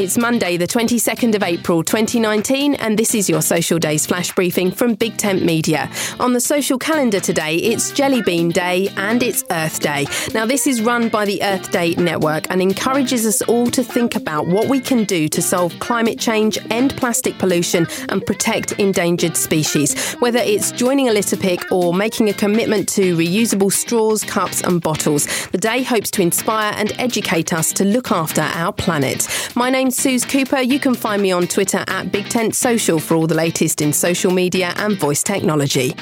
It's Monday, the 22nd of April 2019, and this is your Social Days flash briefing from Big Tent Media. On the social calendar today, it's Jelly Bean Day and it's Earth Day. Now, this is run by the Earth Day Network and encourages us all to think about what we can do to solve climate change, end plastic pollution, and protect endangered species. Whether it's joining a litter pick or making a commitment to reusable straws, cups, and bottles, the day hopes to inspire and educate us to look after our planet. My name name's Suze Cooper. You can find me on Twitter at Big Tent Social for all the latest in social media and voice technology.